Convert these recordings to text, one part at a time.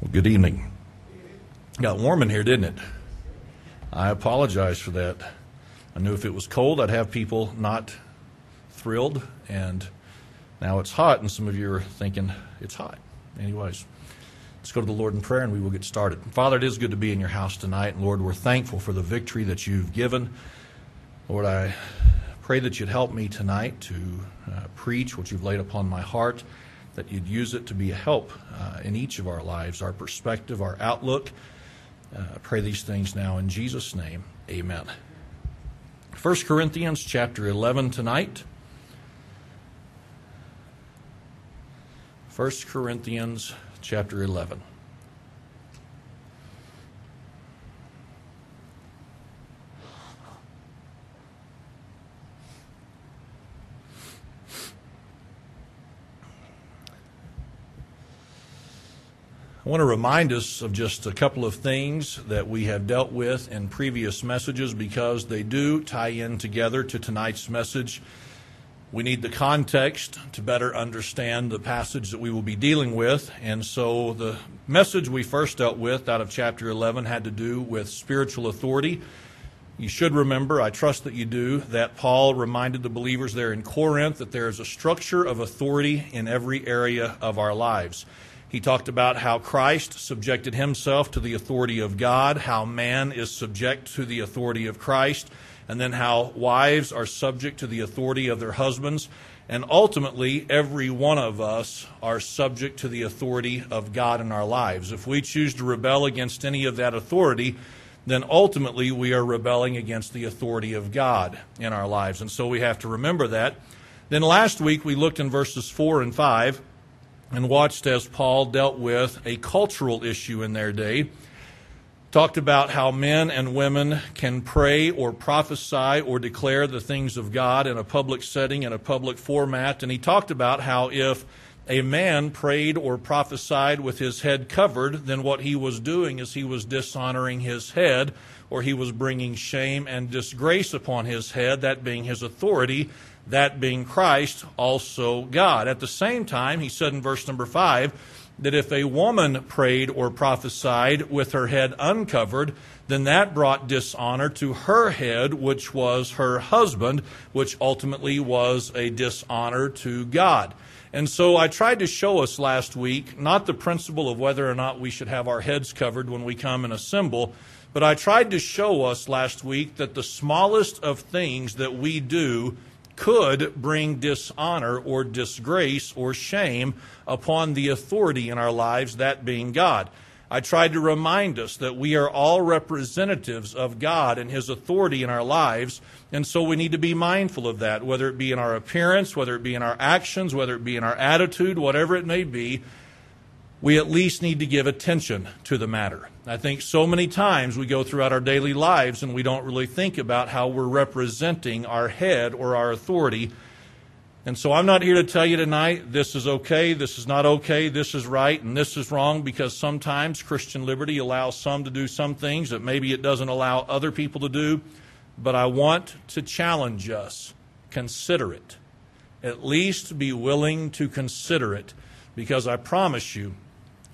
Well, good evening. Got warm in here, didn't it? I apologize for that. I knew if it was cold, I'd have people not thrilled, and now it's hot, and some of you are thinking it's hot. Anyways, let's go to the Lord in prayer and we will get started. Father, it is good to be in your house tonight, and Lord, we're thankful for the victory that you've given. Lord, I pray that you'd help me tonight to uh, preach what you've laid upon my heart that you'd use it to be a help uh, in each of our lives, our perspective, our outlook. Uh, I pray these things now in Jesus' name. Amen. 1 Corinthians chapter 11 tonight. 1 Corinthians chapter 11. Want to remind us of just a couple of things that we have dealt with in previous messages because they do tie in together to tonight's message. We need the context to better understand the passage that we will be dealing with. And so the message we first dealt with out of chapter 11 had to do with spiritual authority. You should remember, I trust that you do, that Paul reminded the believers there in Corinth that there is a structure of authority in every area of our lives. He talked about how Christ subjected himself to the authority of God, how man is subject to the authority of Christ, and then how wives are subject to the authority of their husbands. And ultimately, every one of us are subject to the authority of God in our lives. If we choose to rebel against any of that authority, then ultimately we are rebelling against the authority of God in our lives. And so we have to remember that. Then last week we looked in verses 4 and 5 and watched as Paul dealt with a cultural issue in their day. Talked about how men and women can pray or prophesy or declare the things of God in a public setting, in a public format. And he talked about how if a man prayed or prophesied with his head covered, then what he was doing is he was dishonoring his head, or he was bringing shame and disgrace upon his head, that being his authority, that being Christ, also God. At the same time, he said in verse number 5 that if a woman prayed or prophesied with her head uncovered, then that brought dishonor to her head, which was her husband, which ultimately was a dishonor to God. And so I tried to show us last week not the principle of whether or not we should have our heads covered when we come and assemble, but I tried to show us last week that the smallest of things that we do could bring dishonor or disgrace or shame upon the authority in our lives, that being God. I tried to remind us that we are all representatives of God and His authority in our lives, and so we need to be mindful of that, whether it be in our appearance, whether it be in our actions, whether it be in our attitude, whatever it may be we at least need to give attention to the matter. I think so many times we go throughout our daily lives and we don't really think about how we're representing our head or our authority. And so I'm not here to tell you tonight this is okay, this is not okay, this is right, and this is wrong because sometimes Christian liberty allows some to do some things that maybe it doesn't allow other people to do. But I want to challenge us consider it. At least be willing to consider it because I promise you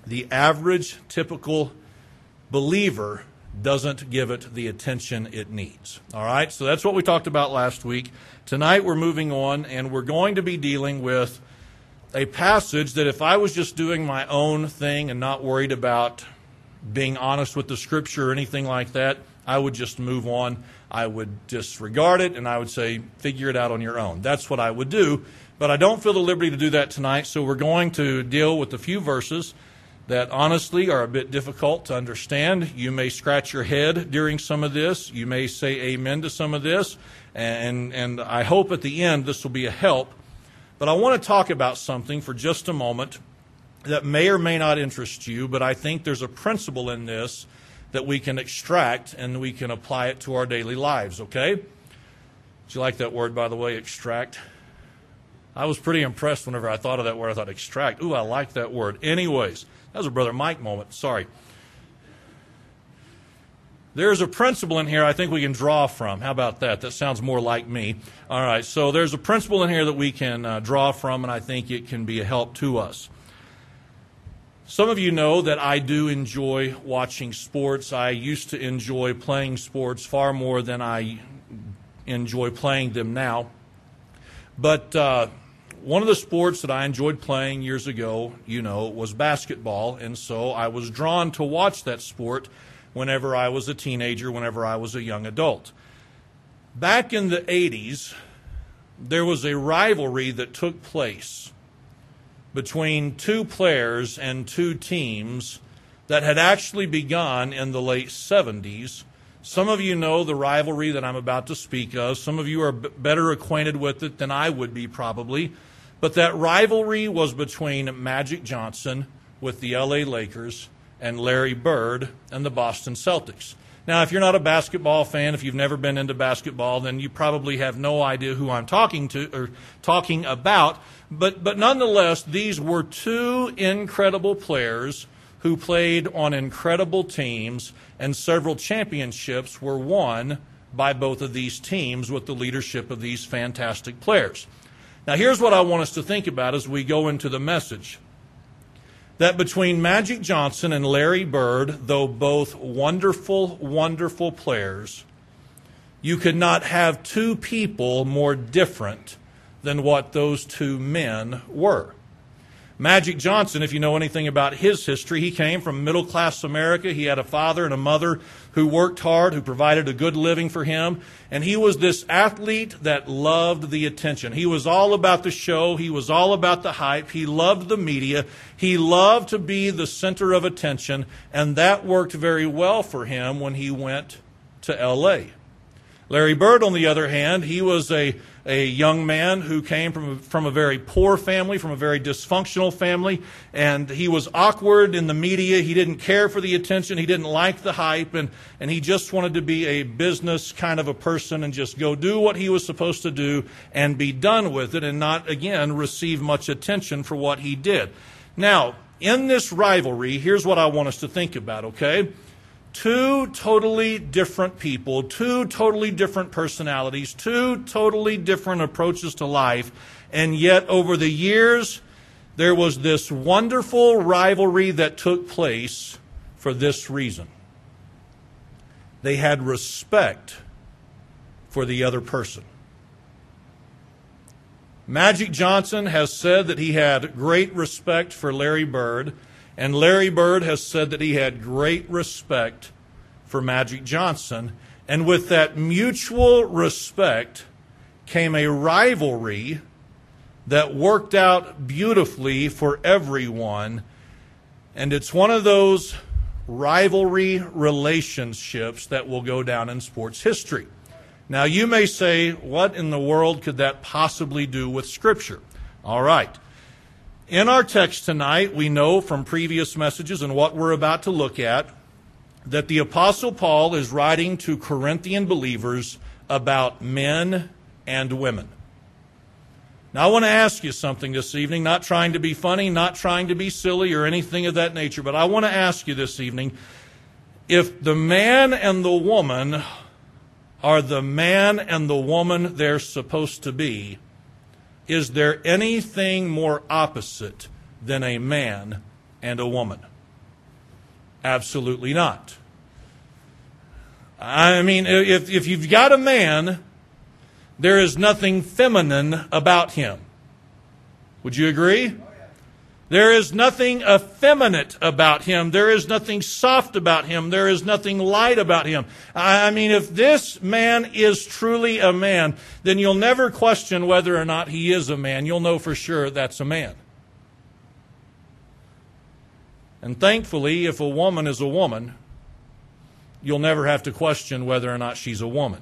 the average typical believer doesn't give it the attention it needs. All right, so that's what we talked about last week. Tonight we're moving on and we're going to be dealing with a passage that if I was just doing my own thing and not worried about being honest with the scripture or anything like that, I would just move on. I would disregard it and I would say, figure it out on your own. That's what I would do. But I don't feel the liberty to do that tonight, so we're going to deal with a few verses that honestly are a bit difficult to understand. You may scratch your head during some of this. You may say amen to some of this. And, and I hope at the end this will be a help. But I want to talk about something for just a moment that may or may not interest you, but I think there's a principle in this that we can extract and we can apply it to our daily lives, okay? Do you like that word, by the way, extract? I was pretty impressed whenever I thought of that word. I thought, extract. Ooh, I like that word. Anyways, that was a Brother Mike moment. Sorry. There's a principle in here I think we can draw from. How about that? That sounds more like me. All right, so there's a principle in here that we can uh, draw from, and I think it can be a help to us. Some of you know that I do enjoy watching sports. I used to enjoy playing sports far more than I enjoy playing them now. But uh, one of the sports that I enjoyed playing years ago, you know, was basketball. And so I was drawn to watch that sport whenever I was a teenager, whenever I was a young adult. Back in the 80s, there was a rivalry that took place between two players and two teams that had actually begun in the late 70s. Some of you know the rivalry that I'm about to speak of. Some of you are b- better acquainted with it than I would be, probably. But that rivalry was between Magic Johnson with the LA Lakers and Larry Bird and the Boston Celtics. Now, if you're not a basketball fan, if you've never been into basketball, then you probably have no idea who I'm talking to or talking about. But, but nonetheless, these were two incredible players who played on incredible teams, and several championships were won by both of these teams with the leadership of these fantastic players. Now, here's what I want us to think about as we go into the message that between Magic Johnson and Larry Bird, though both wonderful, wonderful players, you could not have two people more different than what those two men were. Magic Johnson, if you know anything about his history, he came from middle class America. He had a father and a mother who worked hard, who provided a good living for him. And he was this athlete that loved the attention. He was all about the show. He was all about the hype. He loved the media. He loved to be the center of attention. And that worked very well for him when he went to L.A. Larry Bird, on the other hand, he was a a young man who came from a, from a very poor family, from a very dysfunctional family, and he was awkward in the media. He didn't care for the attention. He didn't like the hype, and, and he just wanted to be a business kind of a person and just go do what he was supposed to do and be done with it and not, again, receive much attention for what he did. Now, in this rivalry, here's what I want us to think about, okay? Two totally different people, two totally different personalities, two totally different approaches to life. And yet, over the years, there was this wonderful rivalry that took place for this reason. They had respect for the other person. Magic Johnson has said that he had great respect for Larry Bird and Larry Bird has said that he had great respect for Magic Johnson. And with that mutual respect came a rivalry that worked out beautifully for everyone. And it's one of those rivalry relationships that will go down in sports history. Now, you may say, what in the world could that possibly do with Scripture? All right. In our text tonight, we know from previous messages and what we're about to look at that the Apostle Paul is writing to Corinthian believers about men and women. Now, I want to ask you something this evening, not trying to be funny, not trying to be silly or anything of that nature, but I want to ask you this evening if the man and the woman are the man and the woman they're supposed to be, is there anything more opposite than a man and a woman? Absolutely not. I mean, if, if you've got a man, there is nothing feminine about him. Would you agree? There is nothing effeminate about him. There is nothing soft about him. There is nothing light about him. I mean, if this man is truly a man, then you'll never question whether or not he is a man. You'll know for sure that's a man. And thankfully, if a woman is a woman, you'll never have to question whether or not she's a woman.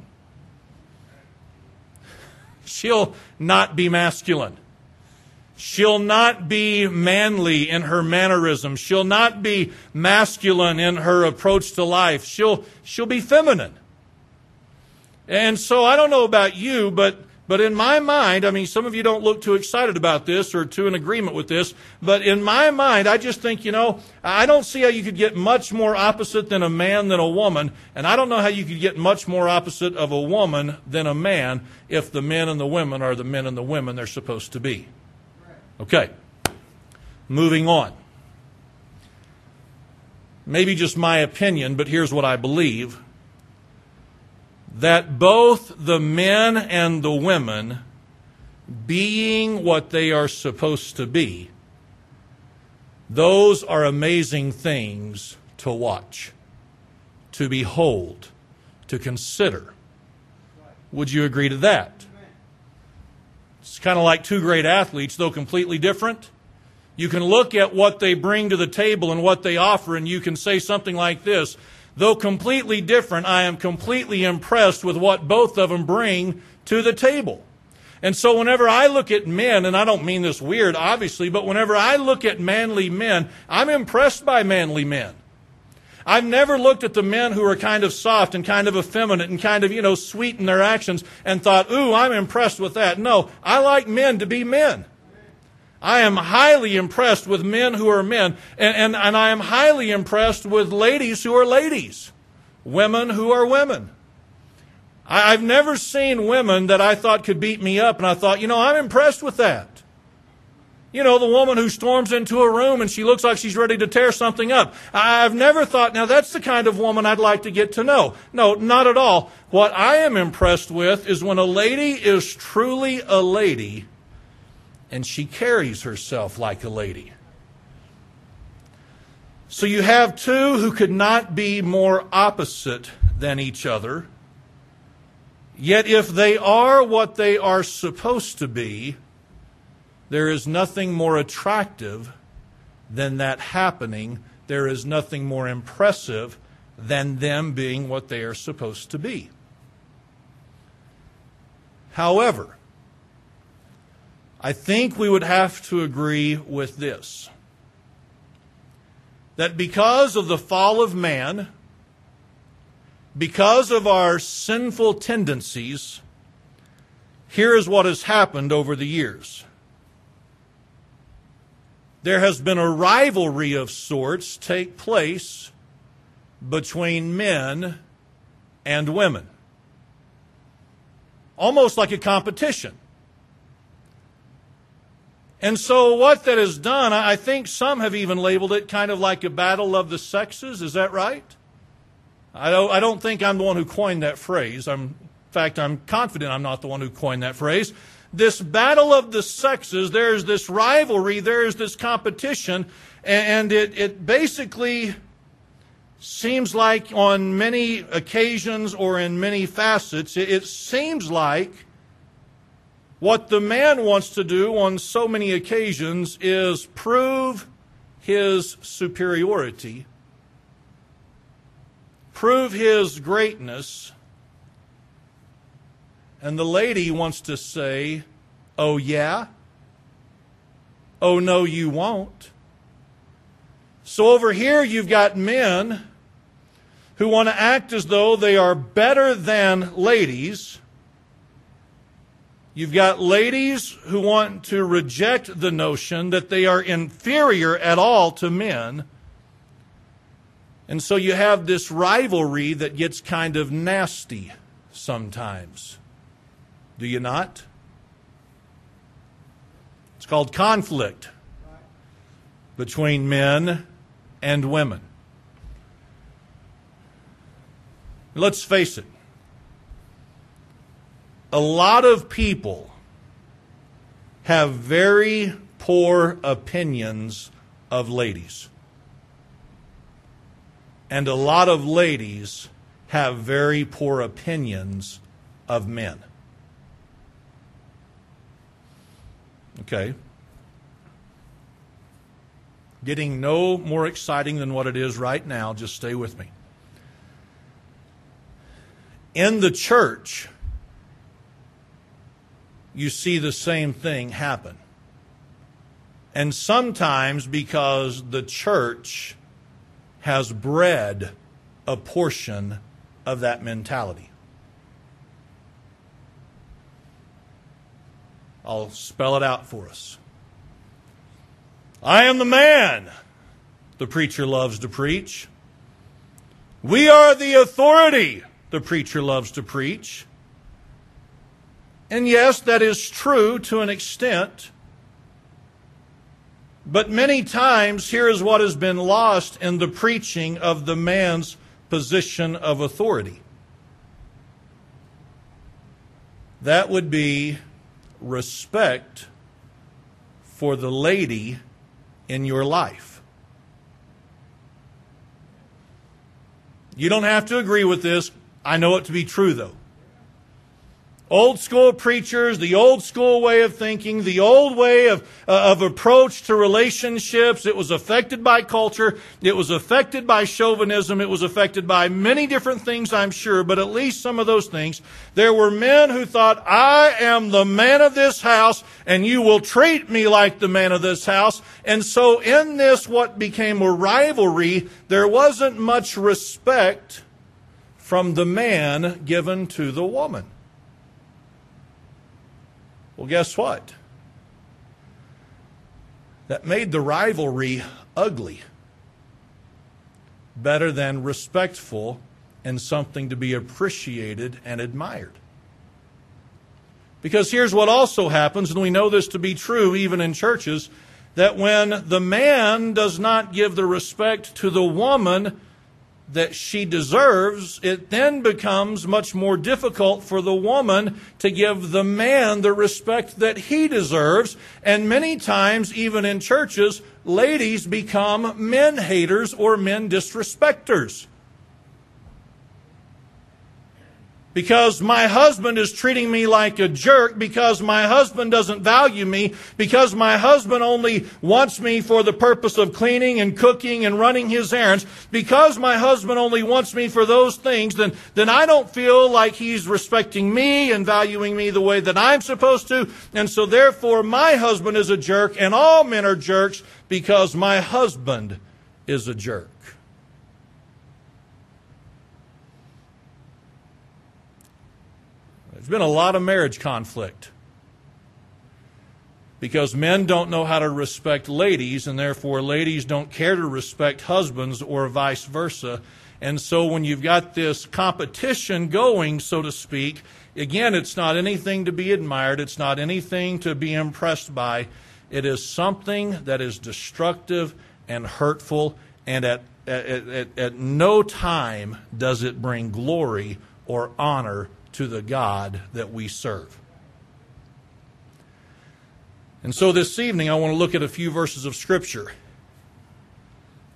She'll not be masculine. She'll not be manly in her mannerisms. She'll not be masculine in her approach to life. She'll, she'll be feminine. And so I don't know about you, but, but in my mind, I mean, some of you don't look too excited about this or to an agreement with this, but in my mind, I just think, you know, I don't see how you could get much more opposite than a man than a woman, and I don't know how you could get much more opposite of a woman than a man if the men and the women are the men and the women they're supposed to be. Okay. Moving on. maybe just my opinion, but here's what I believe that both the men and the women, being what they are supposed to be, those are amazing things to watch, to behold, to consider. Would you agree to that? It's kind of like two great athletes, though completely different. You can look at what they bring to the table and what they offer, and you can say something like this Though completely different, I am completely impressed with what both of them bring to the table. And so whenever I look at men, and I don't mean this weird, obviously, but whenever I look at manly men, I'm impressed by manly men. I've never looked at the men who are kind of soft and kind of effeminate and kind of, you know, sweet in their actions and thought, ooh, I'm impressed with that. No, I like men to be men. I am highly impressed with men who are men, and, and, and I am highly impressed with ladies who are ladies, women who are women. I, I've never seen women that I thought could beat me up, and I thought, you know, I'm impressed with that. You know, the woman who storms into a room and she looks like she's ready to tear something up. I've never thought, now that's the kind of woman I'd like to get to know. No, not at all. What I am impressed with is when a lady is truly a lady and she carries herself like a lady. So you have two who could not be more opposite than each other. Yet if they are what they are supposed to be, there is nothing more attractive than that happening. There is nothing more impressive than them being what they are supposed to be. However, I think we would have to agree with this that because of the fall of man, because of our sinful tendencies, here is what has happened over the years. There has been a rivalry of sorts take place between men and women. Almost like a competition. And so, what that has done, I think some have even labeled it kind of like a battle of the sexes. Is that right? I don't, I don't think I'm the one who coined that phrase. I'm, in fact, I'm confident I'm not the one who coined that phrase. This battle of the sexes, there's this rivalry, there's this competition, and it, it basically seems like on many occasions or in many facets, it, it seems like what the man wants to do on so many occasions is prove his superiority, prove his greatness, and the lady wants to say, Oh, yeah? Oh, no, you won't. So over here, you've got men who want to act as though they are better than ladies You've got ladies who want to reject the notion that they are inferior at all to men. And so you have this rivalry that gets kind of nasty sometimes. Do you not? It's called conflict between men and women. Let's face it a lot of people have very poor opinions of ladies. And a lot of ladies have very poor opinions of men. Okay. Getting no more exciting than what it is right now. Just stay with me. In the church, you see the same thing happen. And sometimes because the church has bred a portion of that mentality. I'll spell it out for us. I am the man, the preacher loves to preach. We are the authority, the preacher loves to preach. And yes, that is true to an extent. But many times, here is what has been lost in the preaching of the man's position of authority. That would be respect for the lady in your life. You don't have to agree with this. I know it to be true, though. Old school preachers, the old school way of thinking, the old way of, uh, of approach to relationships. It was affected by culture. It was affected by chauvinism. It was affected by many different things, I'm sure, but at least some of those things. There were men who thought, I am the man of this house and you will treat me like the man of this house. And so in this, what became a rivalry, there wasn't much respect from the man given to the woman. Well, guess what? That made the rivalry ugly, better than respectful and something to be appreciated and admired. Because here's what also happens, and we know this to be true even in churches, that when the man does not give the respect to the woman that she deserves, it then becomes much more difficult for the woman to give the man the respect that he deserves. And many times, even in churches, ladies become men haters or men disrespecters. Because my husband is treating me like a jerk, because my husband doesn't value me, because my husband only wants me for the purpose of cleaning and cooking and running his errands, because my husband only wants me for those things, then, then I don't feel like he's respecting me and valuing me the way that I'm supposed to. And so therefore my husband is a jerk and all men are jerks because my husband is a jerk. There's been a lot of marriage conflict because men don't know how to respect ladies, and therefore ladies don't care to respect husbands, or vice versa. And so when you've got this competition going, so to speak, again, it's not anything to be admired, it's not anything to be impressed by. It is something that is destructive and hurtful, and at, at, at, at no time does it bring glory or honor to the God that we serve. And so this evening, I want to look at a few verses of Scripture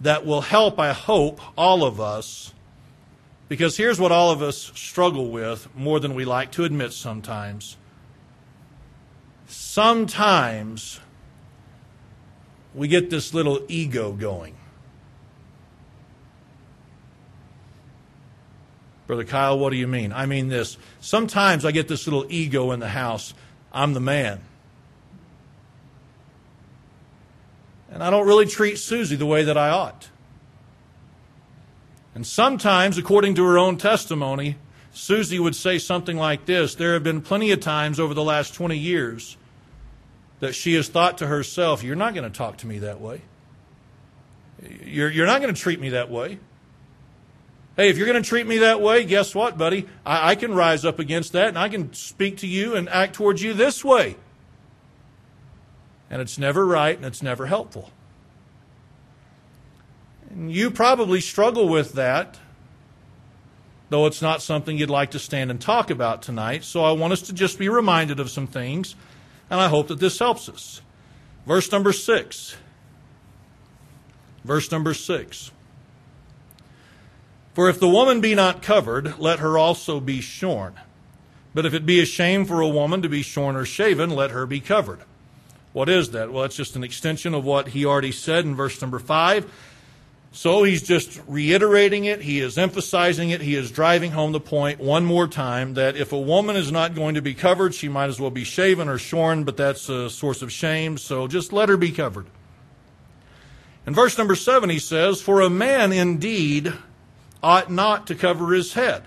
that will help, I hope, all of us. Because here's what all of us struggle with more than we like to admit sometimes. Sometimes we get this little ego going. Brother Kyle, what do you mean? I mean this. Sometimes I get this little ego in the house. I'm the man. And I don't really treat Susie the way that I ought. And sometimes, according to her own testimony, Susie would say something like this There have been plenty of times over the last 20 years that she has thought to herself, You're not going to talk to me that way. You're, you're not going to treat me that way. Hey, if you're going to treat me that way, guess what, buddy? I, I can rise up against that and I can speak to you and act towards you this way. And it's never right and it's never helpful. And you probably struggle with that, though it's not something you'd like to stand and talk about tonight. So I want us to just be reminded of some things, and I hope that this helps us. Verse number six. Verse number six. For if the woman be not covered, let her also be shorn. But if it be a shame for a woman to be shorn or shaven, let her be covered. What is that? Well, it's just an extension of what he already said in verse number 5. So he's just reiterating it. He is emphasizing it. He is driving home the point one more time that if a woman is not going to be covered, she might as well be shaven or shorn, but that's a source of shame. So just let her be covered. In verse number 7, he says, For a man indeed ought not to cover his head.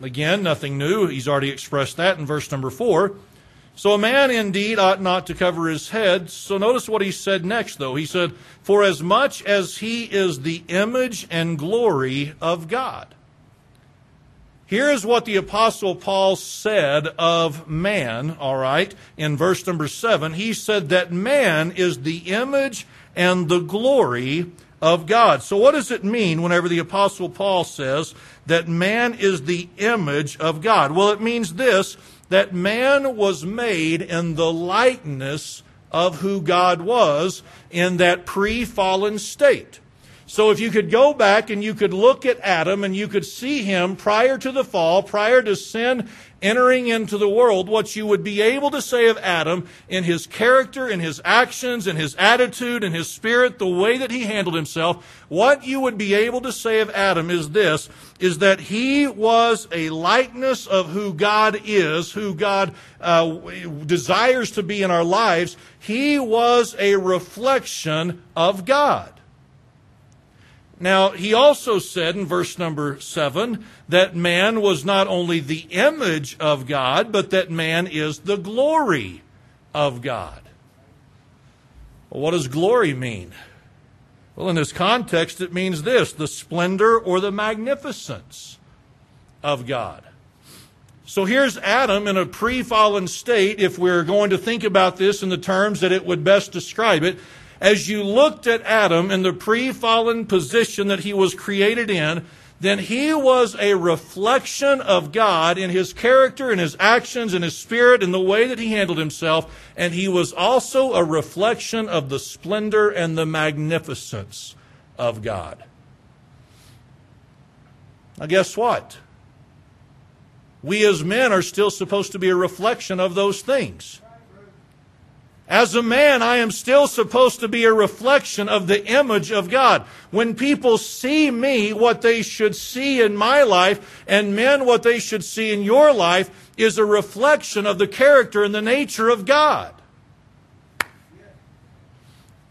Again, nothing new. He's already expressed that in verse number 4. So a man indeed ought not to cover his head. So notice what he said next, though. He said, For as much as he is the image and glory of God. Here's what the Apostle Paul said of man, all right, in verse number 7. He said that man is the image and the glory of God. So, what does it mean whenever the Apostle Paul says that man is the image of God? Well, it means this that man was made in the likeness of who God was in that pre fallen state. So if you could go back and you could look at Adam and you could see him prior to the fall, prior to sin entering into the world, what you would be able to say of Adam in his character, in his actions, in his attitude, in his spirit, the way that he handled himself, what you would be able to say of Adam is this, is that he was a likeness of who God is, who God uh, desires to be in our lives. He was a reflection of God. Now, he also said in verse number 7 that man was not only the image of God, but that man is the glory of God. Well, what does glory mean? Well, in this context, it means this the splendor or the magnificence of God. So here's Adam in a pre fallen state, if we're going to think about this in the terms that it would best describe it as you looked at Adam in the pre fallen position that he was created in, then he was a reflection of God in his character, in his actions, in his spirit, in the way that he handled himself. And he was also a reflection of the splendor and the magnificence of God. Now, guess what? We as men are still supposed to be a reflection of those things. As a man, I am still supposed to be a reflection of the image of God. When people see me, what they should see in my life, and men, what they should see in your life, is a reflection of the character and the nature of God.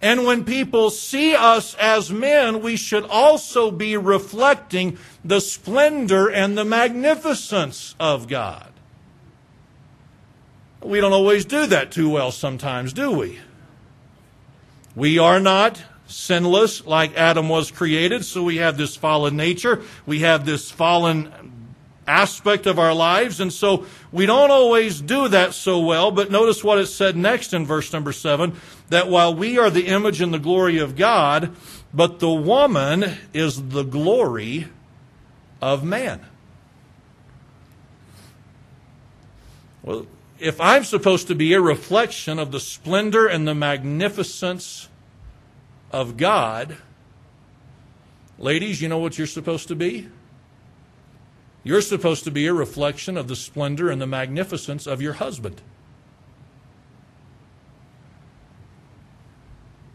And when people see us as men, we should also be reflecting the splendor and the magnificence of God. We don't always do that too well sometimes, do we? We are not sinless like Adam was created, so we have this fallen nature. We have this fallen aspect of our lives, and so we don't always do that so well. But notice what it said next in verse number seven that while we are the image and the glory of God, but the woman is the glory of man. Well, if I'm supposed to be a reflection of the splendor and the magnificence of God, ladies, you know what you're supposed to be? You're supposed to be a reflection of the splendor and the magnificence of your husband.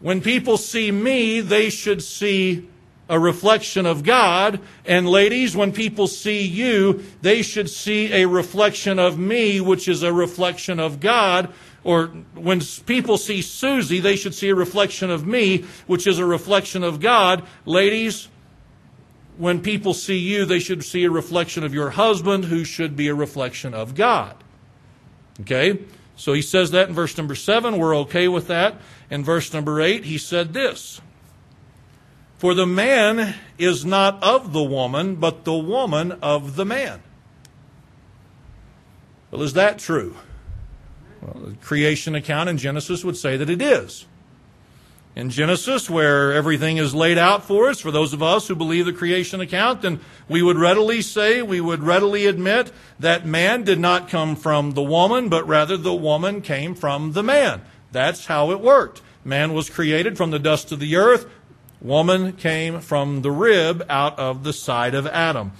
When people see me, they should see a reflection of God. And ladies, when people see you, they should see a reflection of me, which is a reflection of God. Or when people see Susie, they should see a reflection of me, which is a reflection of God. Ladies, when people see you, they should see a reflection of your husband, who should be a reflection of God. Okay? So he says that in verse number seven. We're okay with that. In verse number eight, he said this. For the man is not of the woman, but the woman of the man. Well, is that true? Well, the creation account in Genesis would say that it is. In Genesis, where everything is laid out for us, for those of us who believe the creation account, then we would readily say, we would readily admit that man did not come from the woman, but rather the woman came from the man. That's how it worked. Man was created from the dust of the earth. Woman came from the rib out of the side of Adam.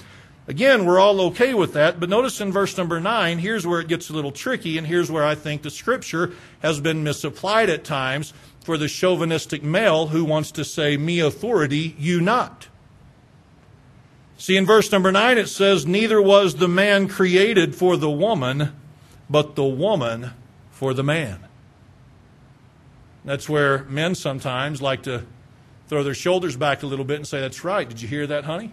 Again, we're all okay with that, but notice in verse number 9, here's where it gets a little tricky, and here's where I think the scripture has been misapplied at times for the chauvinistic male who wants to say, Me authority, you not. See, in verse number 9, it says, Neither was the man created for the woman, but the woman for the man. That's where men sometimes like to throw their shoulders back a little bit and say, That's right. Did you hear that, honey?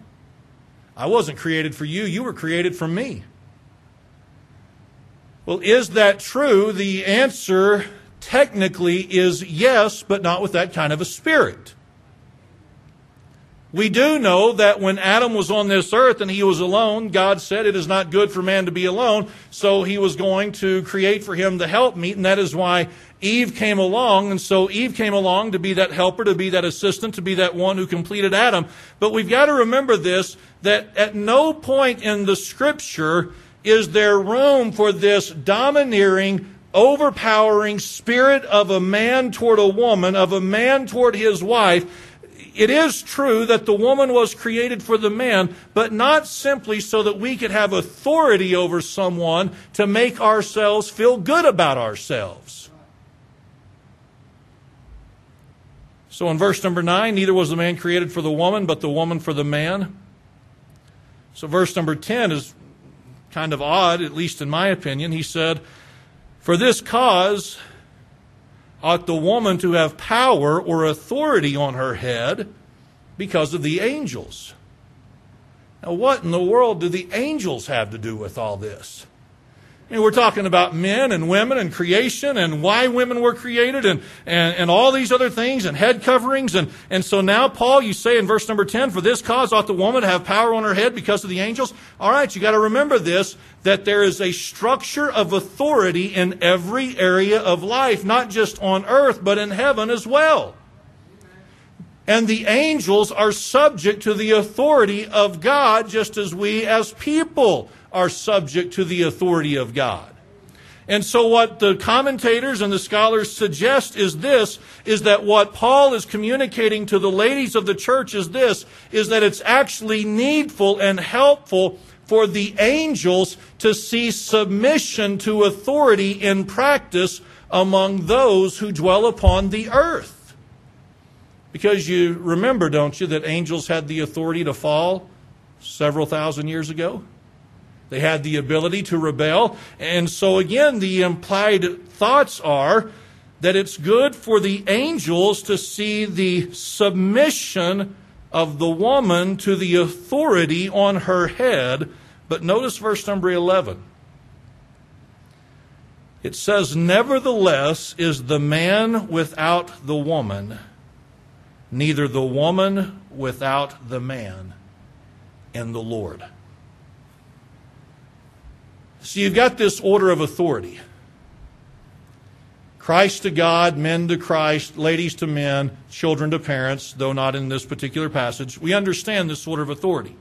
I wasn't created for you, you were created for me. Well, is that true? The answer technically is yes, but not with that kind of a spirit. We do know that when Adam was on this earth and he was alone, God said it is not good for man to be alone, so he was going to create for him the helpmeet, and that is why Eve came along, and so Eve came along to be that helper, to be that assistant, to be that one who completed Adam. But we've got to remember this, that at no point in the scripture is there room for this domineering, overpowering spirit of a man toward a woman, of a man toward his wife, it is true that the woman was created for the man, but not simply so that we could have authority over someone to make ourselves feel good about ourselves. So in verse number 9, neither was the man created for the woman, but the woman for the man. So verse number 10 is kind of odd, at least in my opinion. He said, For this cause ought the woman to have power or authority on her head because of the angels. Now, what in the world do the angels have to do with all this? Mean, we're talking about men and women and creation and why women were created and, and, and all these other things and head coverings. And, and so now, Paul, you say in verse number 10, for this cause ought the woman to have power on her head because of the angels. All right, you got to remember this, that there is a structure of authority in every area of life, not just on earth, but in heaven as well. And the angels are subject to the authority of God just as we as people are subject to the authority of God. And so what the commentators and the scholars suggest is this, is that what Paul is communicating to the ladies of the church is this, is that it's actually needful and helpful for the angels to see submission to authority in practice among those who dwell upon the earth. Because you remember, don't you, that angels had the authority to fall several thousand years ago? They had the ability to rebel. And so, again, the implied thoughts are that it's good for the angels to see the submission of the woman to the authority on her head. But notice verse number 11. It says, Nevertheless is the man without the woman, neither the woman without the man in the Lord. So you've got this order of authority Christ to God, men to Christ, ladies to men, children to parents, though not in this particular passage. We understand this order of authority.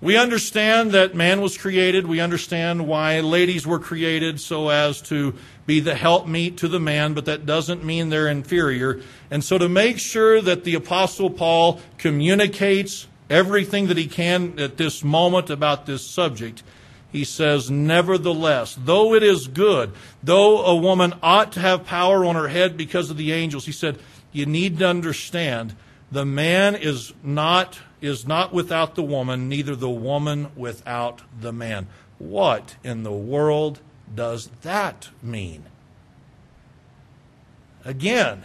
We understand that man was created. We understand why ladies were created so as to be the helpmeet to the man, but that doesn't mean they're inferior. And so to make sure that the Apostle Paul communicates everything that he can at this moment about this subject, he says, Nevertheless, though it is good, though a woman ought to have power on her head because of the angels, he said, you need to understand the man is not, is not without the woman, neither the woman without the man. What in the world does that mean? Again,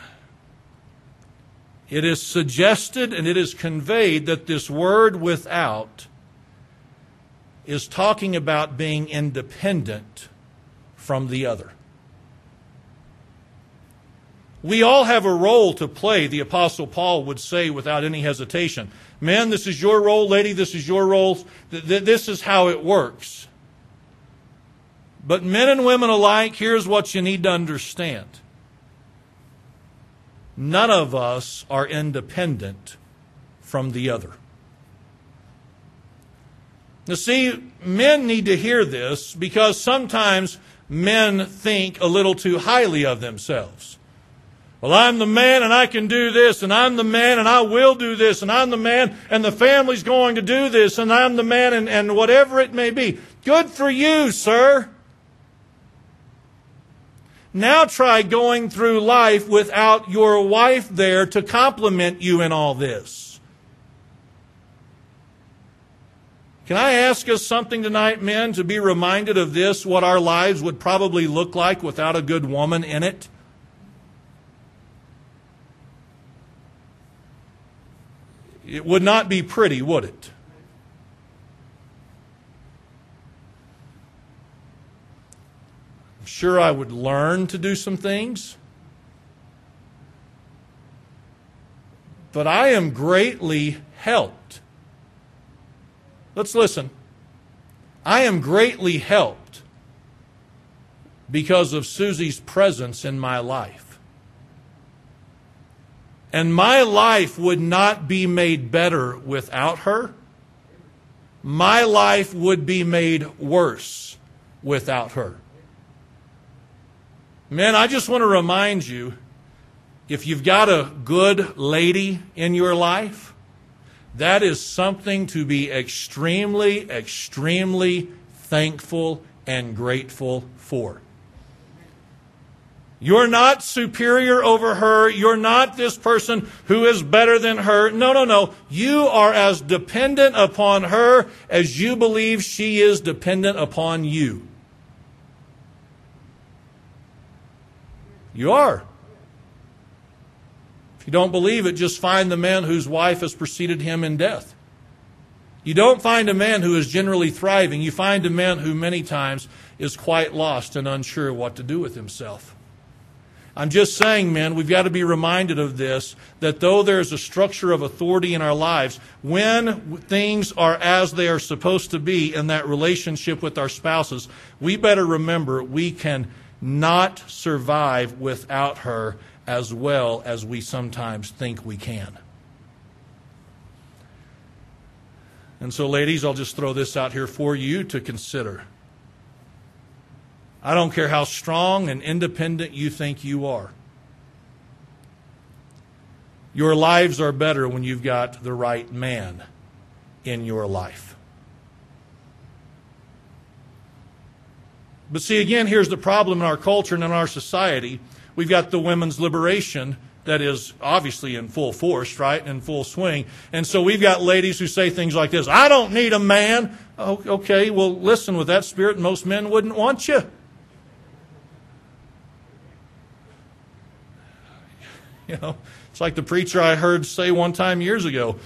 it is suggested and it is conveyed that this word without is talking about being independent from the other. We all have a role to play, the Apostle Paul would say without any hesitation. Men, this is your role. Lady, this is your role. This is how it works. But men and women alike, here's what you need to understand. None of us are independent from the other. Now, see, men need to hear this because sometimes men think a little too highly of themselves. Well, I'm the man and I can do this, and I'm the man and I will do this, and I'm the man and the family's going to do this, and I'm the man and, and whatever it may be. Good for you, sir. Now try going through life without your wife there to compliment you in all this. Can I ask us something tonight, men, to be reminded of this, what our lives would probably look like without a good woman in it? It would not be pretty, would it? I'm sure I would learn to do some things. but I am greatly helped. Let's listen. I am greatly helped because of Susie's presence in my life. And my life would not be made better without her. My life would be made worse without her. Men, I just want to remind you if you've got a good lady in your life, that is something to be extremely, extremely thankful and grateful for. You're not superior over her. You're not this person who is better than her. No, no, no. You are as dependent upon her as you believe she is dependent upon you. You are. If you don't believe it, just find the man whose wife has preceded him in death. You don't find a man who is generally thriving. You find a man who many times is quite lost and unsure what to do with himself. I'm just saying, men, we've got to be reminded of this that though there's a structure of authority in our lives, when things are as they are supposed to be in that relationship with our spouses, we better remember we can not survive without her as well as we sometimes think we can. And so, ladies, I'll just throw this out here for you to consider. I don't care how strong and independent you think you are. Your lives are better when you've got the right man in your life. But see, again, here's the problem in our culture and in our society. We've got the women's liberation that is obviously in full force, right? In full swing. And so we've got ladies who say things like this I don't need a man. Oh, okay, well, listen, with that spirit, most men wouldn't want you. You know, it's like the preacher I heard say one time years ago.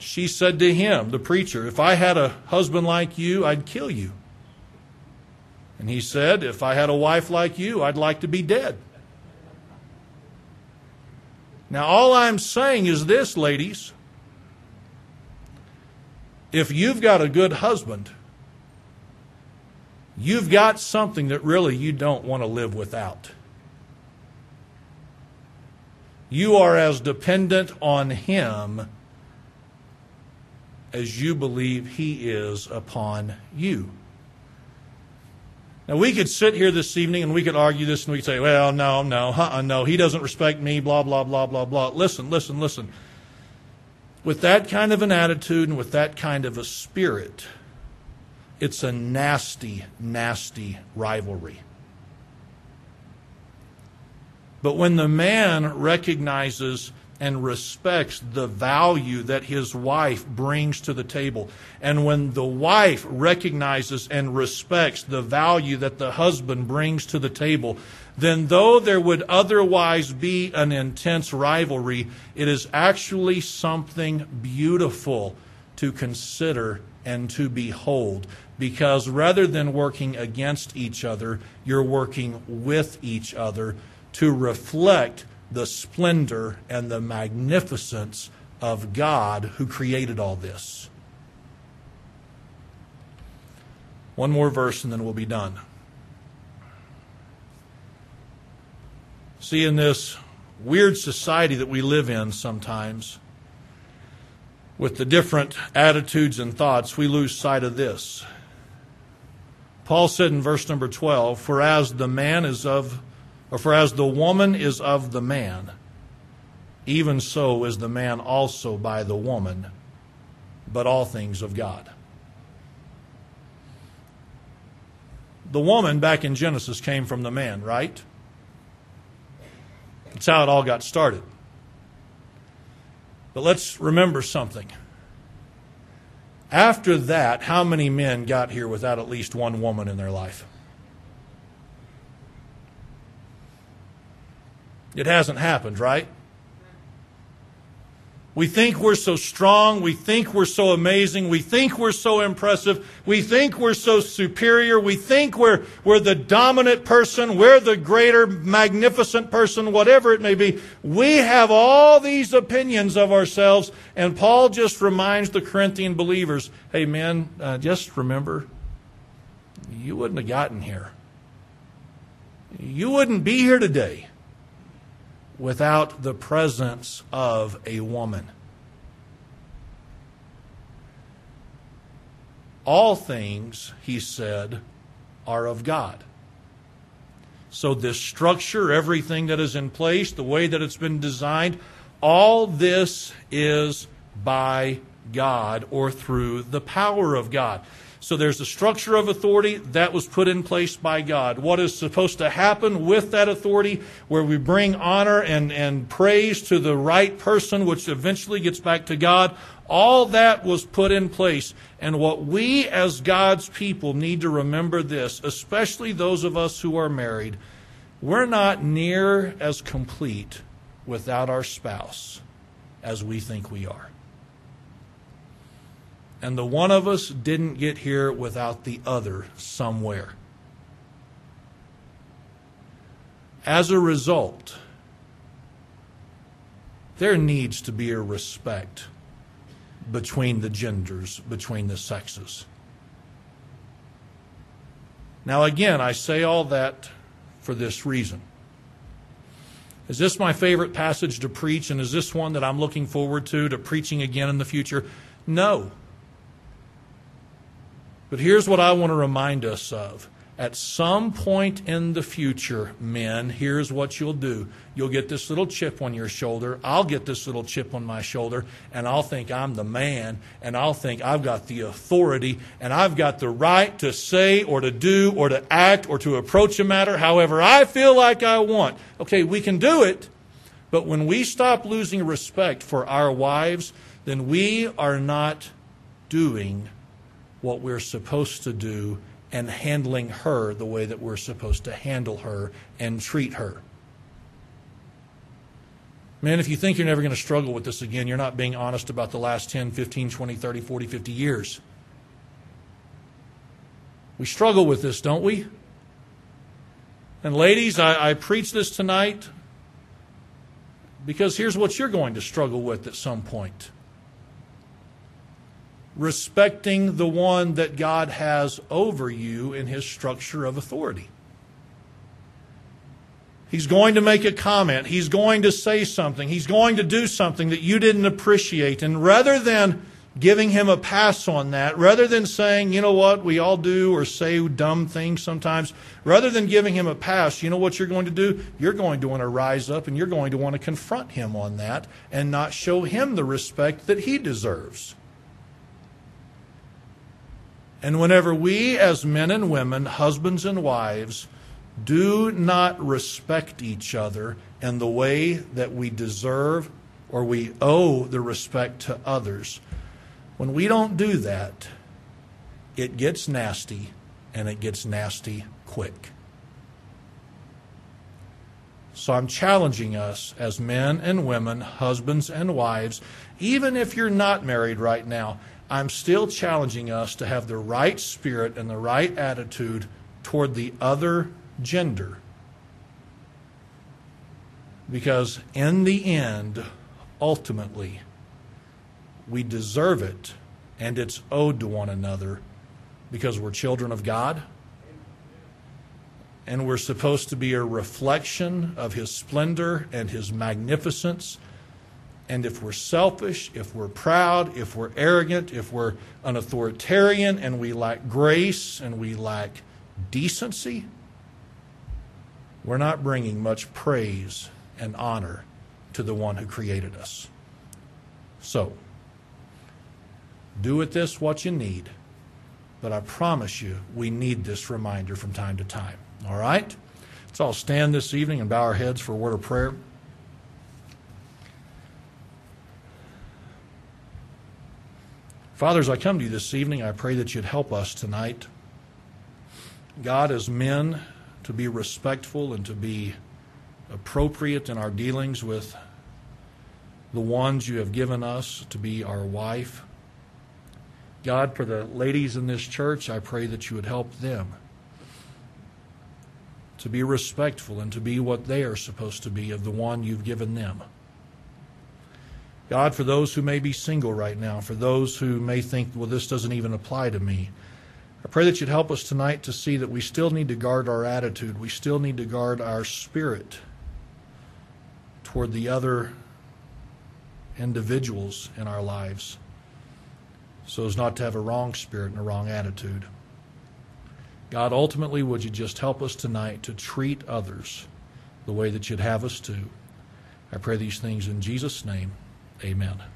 She said to him, the preacher, If I had a husband like you, I'd kill you. And he said, If I had a wife like you, I'd like to be dead. Now, all I'm saying is this, ladies. If you've got a good husband, you've got something that really you don't want to live without. You are as dependent on him as you believe he is upon you. Now, we could sit here this evening and we could argue this and we could say, well, no, no, uh-uh, no, he doesn't respect me, blah, blah, blah, blah, blah. Listen, listen, listen. With that kind of an attitude and with that kind of a spirit, it's a nasty, nasty rivalry. But when the man recognizes and respects the value that his wife brings to the table. And when the wife recognizes and respects the value that the husband brings to the table, then though there would otherwise be an intense rivalry, it is actually something beautiful to consider and to behold. Because rather than working against each other, you're working with each other to reflect the splendor and the magnificence of God who created all this. One more verse and then we'll be done. See, in this weird society that we live in sometimes, with the different attitudes and thoughts, we lose sight of this. Paul said in verse number 12, For as the man is of for as the woman is of the man, even so is the man also by the woman, but all things of God. The woman back in Genesis came from the man, right? That's how it all got started. But let's remember something. After that, how many men got here without at least one woman in their life? It hasn't happened, right? We think we're so strong. We think we're so amazing. We think we're so impressive. We think we're so superior. We think we're, we're the dominant person. We're the greater, magnificent person, whatever it may be. We have all these opinions of ourselves. And Paul just reminds the Corinthian believers hey, men, uh, just remember, you wouldn't have gotten here. You wouldn't be here today without the presence of a woman. All things, he said, are of God. So, this structure, everything that is in place, the way that it's been designed, all this is by God or through the power of God. So there's a structure of authority that was put in place by God. What is supposed to happen with that authority, where we bring honor and, and praise to the right person, which eventually gets back to God, all that was put in place. And what we as God's people need to remember this, especially those of us who are married, we're not near as complete without our spouse as we think we are. And the one of us didn't get here without the other somewhere. As a result, there needs to be a respect between the genders, between the sexes. Now, again, I say all that for this reason. Is this my favorite passage to preach, and is this one that I'm looking forward to, to preaching again in the future? No. But here's what I want to remind us of. At some point in the future, men, here's what you'll do. You'll get this little chip on your shoulder. I'll get this little chip on my shoulder, and I'll think I'm the man, and I'll think I've got the authority, and I've got the right to say or to do or to act or to approach a matter however I feel like I want. Okay, we can do it, but when we stop losing respect for our wives, then we are not doing what we're supposed to do and handling her the way that we're supposed to handle her and treat her. Man, if you think you're never going to struggle with this again, you're not being honest about the last 10, 15, 20, 30, 40, 50 years. We struggle with this, don't we? And ladies, I, I preach this tonight because here's what you're going to struggle with at some point respecting the one that God has over you in his structure of authority. He's going to make a comment. He's going to say something. He's going to do something that you didn't appreciate. And rather than giving him a pass on that, rather than saying, you know what, we all do or say dumb things sometimes, rather than giving him a pass, you know what you're going to do? You're going to want to rise up and you're going to want to confront him on that and not show him the respect that he deserves. And whenever we, as men and women, husbands and wives, do not respect each other in the way that we deserve or we owe the respect to others, when we don't do that, it gets nasty and it gets nasty quick. So I'm challenging us as men and women, husbands and wives, even if you're not married right now, I'm still challenging us to have the right spirit and the right attitude toward the other gender. Because in the end, ultimately, we deserve it and it's owed to one another because we're children of God and we're supposed to be a reflection of His splendor and His magnificence and if we're selfish, if we're proud, if we're arrogant, if we're an authoritarian and we lack grace and we lack decency, we're not bringing much praise and honor to the one who created us. So, do with this what you need, but I promise you, we need this reminder from time to time. All right? Let's all stand this evening and bow our heads for a word of prayer. Fathers, I come to you this evening. I pray that you'd help us tonight. God, as men, to be respectful and to be appropriate in our dealings with the ones you have given us to be our wife. God, for the ladies in this church, I pray that you would help them to be respectful and to be what they are supposed to be of the one you've given them. God, for those who may be single right now, for those who may think, well, this doesn't even apply to me, I pray that you'd help us tonight to see that we still need to guard our attitude. We still need to guard our spirit toward the other individuals in our lives so as not to have a wrong spirit and a wrong attitude. God, ultimately, would you just help us tonight to treat others the way that you'd have us to? I pray these things in Jesus' name. Amen.